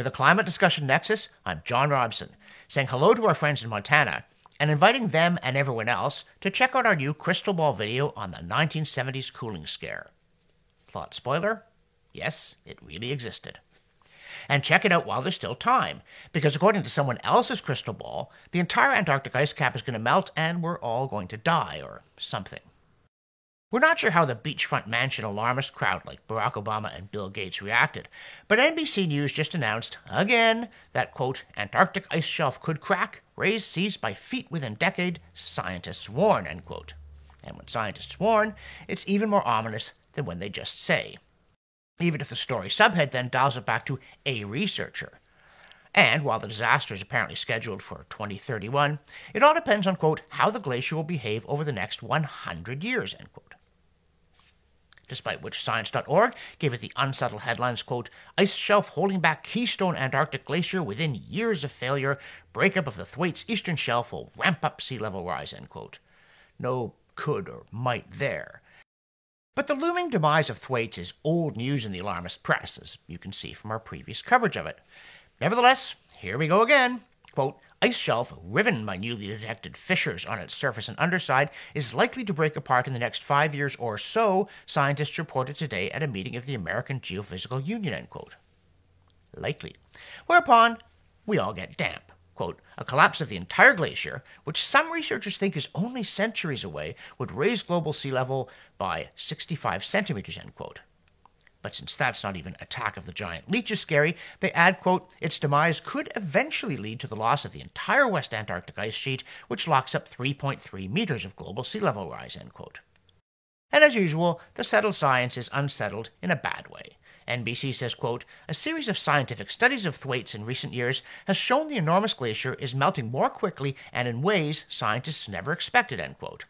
For the Climate Discussion Nexus, I'm John Robson, saying hello to our friends in Montana and inviting them and everyone else to check out our new crystal ball video on the 1970s cooling scare. Plot spoiler? Yes, it really existed. And check it out while there's still time, because according to someone else's crystal ball, the entire Antarctic ice cap is going to melt and we're all going to die or something. We're not sure how the beachfront mansion alarmist crowd like Barack Obama and Bill Gates reacted, but NBC News just announced, again, that, quote, Antarctic ice shelf could crack, raise seas by feet within decade, scientists warn, end quote. And when scientists warn, it's even more ominous than when they just say. Even if the story subhead then dials it back to a researcher. And while the disaster is apparently scheduled for 2031, it all depends on, quote, how the glacier will behave over the next 100 years, end quote despite which Science.org gave it the unsettled headlines, quote, Ice shelf holding back Keystone Antarctic Glacier within years of failure. Breakup of the Thwaites Eastern Shelf will ramp up sea level rise, end quote. No could or might there. But the looming demise of Thwaites is old news in the alarmist press, as you can see from our previous coverage of it. Nevertheless, here we go again. Quote, ice shelf, riven by newly detected fissures on its surface and underside, is likely to break apart in the next five years or so, scientists reported today at a meeting of the American Geophysical Union, end quote. Likely. Whereupon, we all get damp. Quote, a collapse of the entire glacier, which some researchers think is only centuries away, would raise global sea level by 65 centimeters, end quote. But since that's not even attack of the giant leech is scary, they add, quote, its demise could eventually lead to the loss of the entire West Antarctic ice sheet, which locks up 3.3 meters of global sea level rise, end quote. And as usual, the settled science is unsettled in a bad way. NBC says, quote, a series of scientific studies of Thwaites in recent years has shown the enormous glacier is melting more quickly and in ways scientists never expected, end quote.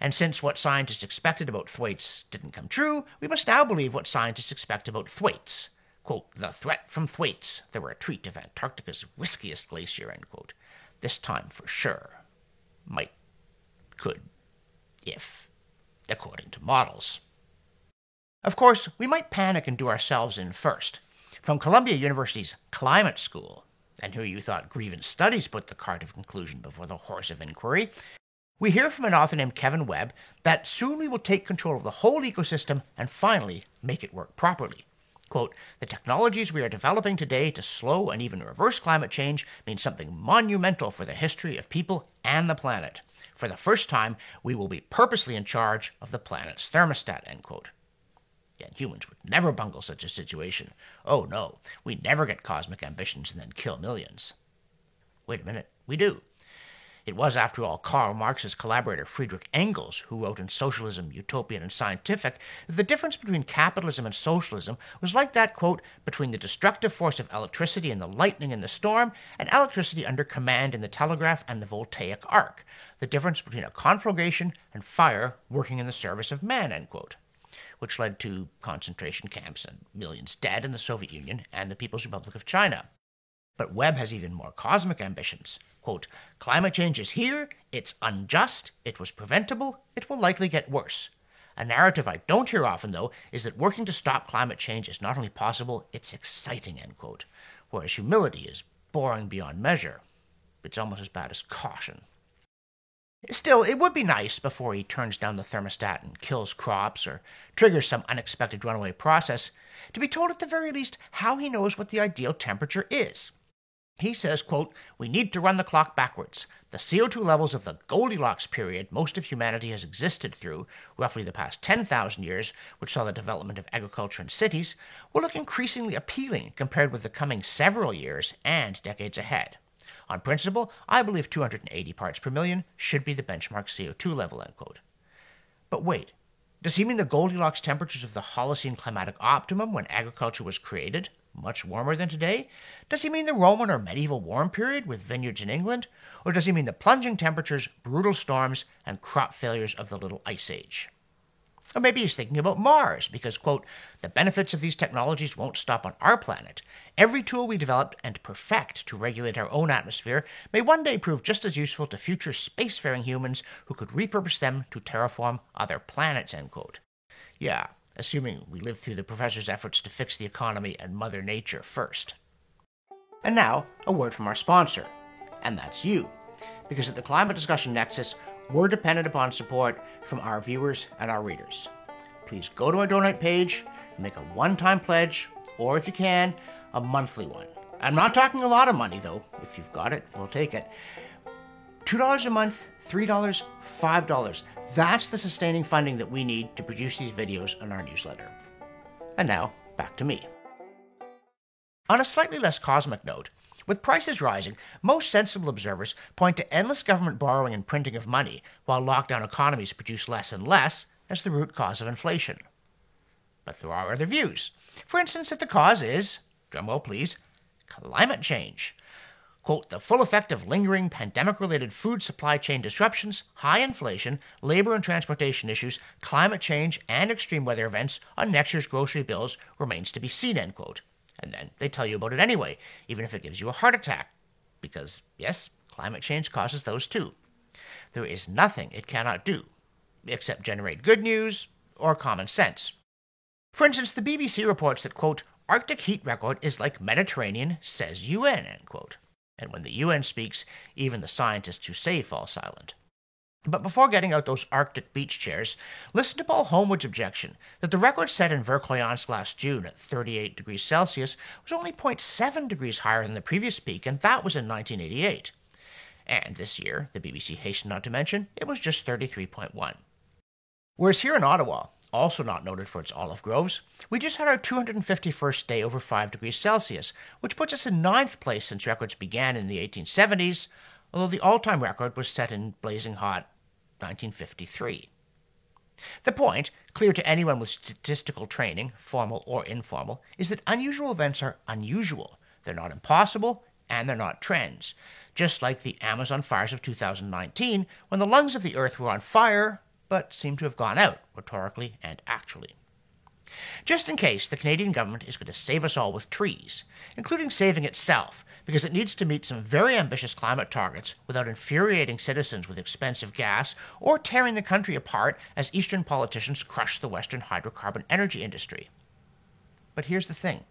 And since what scientists expected about Thwaites didn't come true, we must now believe what scientists expect about Thwaites. Quote, the threat from Thwaites, the retreat of Antarctica's whiskiest glacier, end quote. This time for sure. Might, could, if, according to models. Of course, we might panic and do ourselves in first. From Columbia University's Climate School, and who you thought grievance studies put the cart of conclusion before the horse of inquiry, we hear from an author named Kevin Webb that soon we will take control of the whole ecosystem and finally make it work properly. Quote, the technologies we are developing today to slow and even reverse climate change mean something monumental for the history of people and the planet. For the first time, we will be purposely in charge of the planet's thermostat, end quote. And humans would never bungle such a situation. Oh no, we never get cosmic ambitions and then kill millions. Wait a minute, we do. It was, after all, Karl Marx's collaborator Friedrich Engels who wrote in Socialism, Utopian, and Scientific that the difference between capitalism and socialism was like that, quote, between the destructive force of electricity and the lightning in the storm, and electricity under command in the telegraph and the voltaic arc, the difference between a conflagration and fire working in the service of man, end quote which led to concentration camps and millions dead in the Soviet Union and the People's Republic of China. But Webb has even more cosmic ambitions. Quote, climate change is here, it's unjust, it was preventable, it will likely get worse. A narrative I don't hear often, though, is that working to stop climate change is not only possible, it's exciting, end quote. Whereas humility is boring beyond measure. It's almost as bad as caution. Still, it would be nice before he turns down the thermostat and kills crops or triggers some unexpected runaway process to be told at the very least how he knows what the ideal temperature is. He says, quote, We need to run the clock backwards. The CO2 levels of the Goldilocks period most of humanity has existed through, roughly the past 10,000 years, which saw the development of agriculture and cities, will look increasingly appealing compared with the coming several years and decades ahead. On principle, I believe 280 parts per million should be the benchmark CO2 level, end quote. But wait, does he mean the Goldilocks temperatures of the Holocene climatic optimum when agriculture was created? Much warmer than today? Does he mean the Roman or medieval warm period with vineyards in England? Or does he mean the plunging temperatures, brutal storms, and crop failures of the Little Ice Age? Or maybe he's thinking about Mars, because, quote, the benefits of these technologies won't stop on our planet. Every tool we develop and perfect to regulate our own atmosphere may one day prove just as useful to future spacefaring humans who could repurpose them to terraform other planets, end quote. Yeah, assuming we live through the professor's efforts to fix the economy and Mother Nature first. And now, a word from our sponsor, and that's you. Because at the Climate Discussion Nexus, we're dependent upon support from our viewers and our readers. Please go to our donate page, make a one time pledge, or if you can, a monthly one. I'm not talking a lot of money though. If you've got it, we'll take it. $2 a month, $3, $5. That's the sustaining funding that we need to produce these videos on our newsletter. And now, back to me. On a slightly less cosmic note, with prices rising, most sensible observers point to endless government borrowing and printing of money, while lockdown economies produce less and less, as the root cause of inflation. But there are other views. For instance, that the cause is, drumroll please, climate change. Quote, the full effect of lingering pandemic related food supply chain disruptions, high inflation, labor and transportation issues, climate change, and extreme weather events on next year's grocery bills remains to be seen, end quote. And then they tell you about it anyway, even if it gives you a heart attack. Because, yes, climate change causes those too. There is nothing it cannot do, except generate good news or common sense. For instance, the BBC reports that, quote, Arctic heat record is like Mediterranean, says UN, end quote. And when the UN speaks, even the scientists who say fall silent. But before getting out those Arctic beach chairs, listen to Paul Homewood's objection that the record set in Verkhoyansk last June at 38 degrees Celsius was only 0.7 degrees higher than the previous peak, and that was in 1988. And this year, the BBC hastened not to mention, it was just 33.1. Whereas here in Ottawa, also not noted for its olive groves, we just had our 251st day over 5 degrees Celsius, which puts us in ninth place since records began in the 1870s, although the all time record was set in blazing hot 1953. The point, clear to anyone with statistical training, formal or informal, is that unusual events are unusual. They're not impossible, and they're not trends. Just like the Amazon fires of 2019, when the lungs of the earth were on fire, but seem to have gone out, rhetorically and actually. Just in case, the Canadian government is going to save us all with trees, including saving itself, because it needs to meet some very ambitious climate targets without infuriating citizens with expensive gas or tearing the country apart as Eastern politicians crush the Western hydrocarbon energy industry. But here's the thing.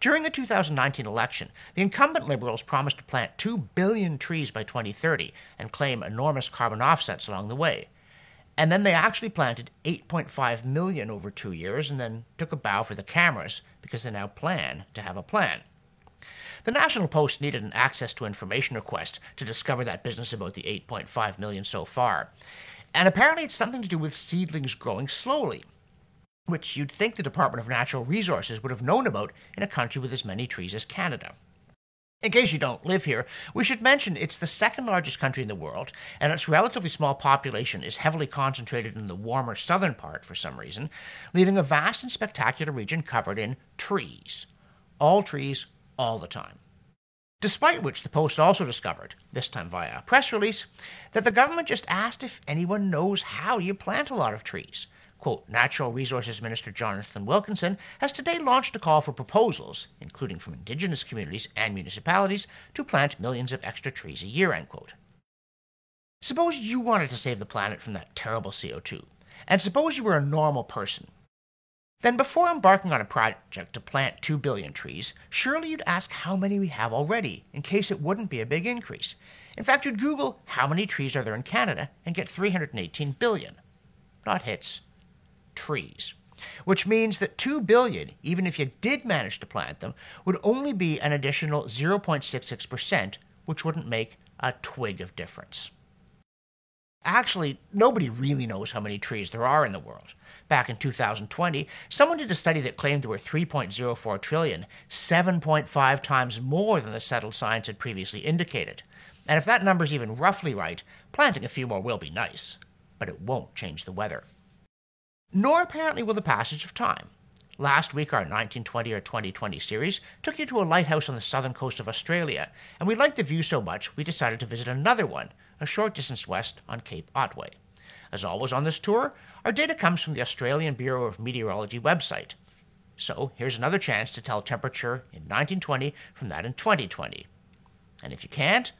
During the 2019 election, the incumbent Liberals promised to plant 2 billion trees by 2030 and claim enormous carbon offsets along the way. And then they actually planted 8.5 million over two years and then took a bow for the cameras because they now plan to have a plan. The National Post needed an access to information request to discover that business about the 8.5 million so far. And apparently it's something to do with seedlings growing slowly, which you'd think the Department of Natural Resources would have known about in a country with as many trees as Canada. In case you don't live here, we should mention it's the second largest country in the world, and its relatively small population is heavily concentrated in the warmer southern part for some reason, leaving a vast and spectacular region covered in trees. All trees, all the time. Despite which, the Post also discovered, this time via a press release, that the government just asked if anyone knows how you plant a lot of trees. Quote, Natural Resources Minister Jonathan Wilkinson has today launched a call for proposals, including from Indigenous communities and municipalities, to plant millions of extra trees a year, end quote. Suppose you wanted to save the planet from that terrible CO2, and suppose you were a normal person then, before embarking on a project to plant 2 billion trees, surely you'd ask how many we have already, in case it wouldn't be a big increase. In fact, you'd Google how many trees are there in Canada and get 318 billion. Not hits, trees. Which means that 2 billion, even if you did manage to plant them, would only be an additional 0.66%, which wouldn't make a twig of difference. Actually, nobody really knows how many trees there are in the world. Back in 2020, someone did a study that claimed there were 3.04 trillion, 7.5 times more than the settled science had previously indicated. And if that number's even roughly right, planting a few more will be nice, but it won't change the weather. Nor apparently will the passage of time. Last week, our 1920 or 2020 series took you to a lighthouse on the southern coast of Australia, and we liked the view so much we decided to visit another one, a short distance west on Cape Otway. As always on this tour, our data comes from the Australian Bureau of Meteorology website. So here's another chance to tell temperature in 1920 from that in 2020. And if you can't,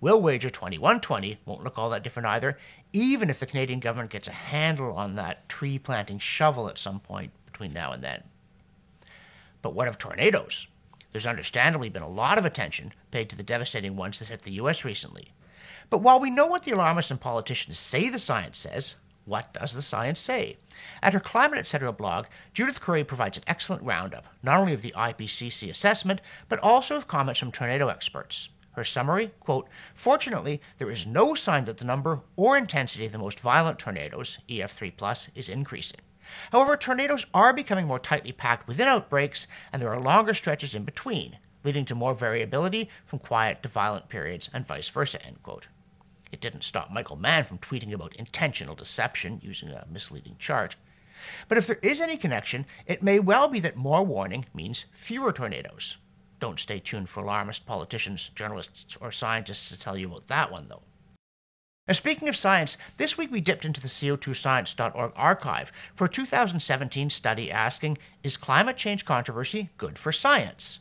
we'll wager 2120 won't look all that different either, even if the Canadian government gets a handle on that tree planting shovel at some point between now and then. But what of tornadoes? There's understandably been a lot of attention paid to the devastating ones that hit the U.S. recently. But while we know what the alarmists and politicians say the science says, what does the science say? At her Climate Etc. blog, Judith Curry provides an excellent roundup, not only of the IPCC assessment, but also of comments from tornado experts. Her summary, quote, Fortunately, there is no sign that the number or intensity of the most violent tornadoes, EF3+, is increasing. However, tornadoes are becoming more tightly packed within outbreaks, and there are longer stretches in between, leading to more variability from quiet to violent periods and vice versa, end quote. It didn't stop Michael Mann from tweeting about intentional deception using a misleading chart. But if there is any connection, it may well be that more warning means fewer tornadoes. Don't stay tuned for alarmist politicians, journalists, or scientists to tell you about that one, though. Now, speaking of science, this week we dipped into the CO2science.org archive for a 2017 study asking Is climate change controversy good for science?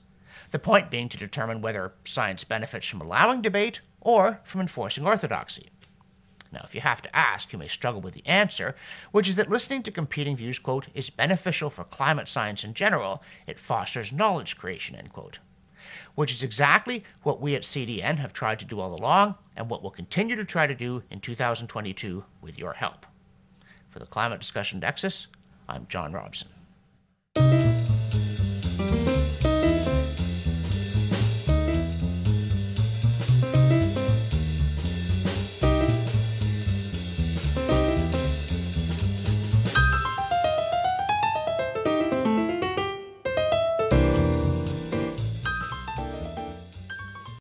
The point being to determine whether science benefits from allowing debate or from enforcing orthodoxy. Now, if you have to ask, you may struggle with the answer, which is that listening to competing views, quote, is beneficial for climate science in general. It fosters knowledge creation, end quote. Which is exactly what we at CDN have tried to do all along and what we'll continue to try to do in 2022 with your help. For the Climate Discussion Nexus, I'm John Robson.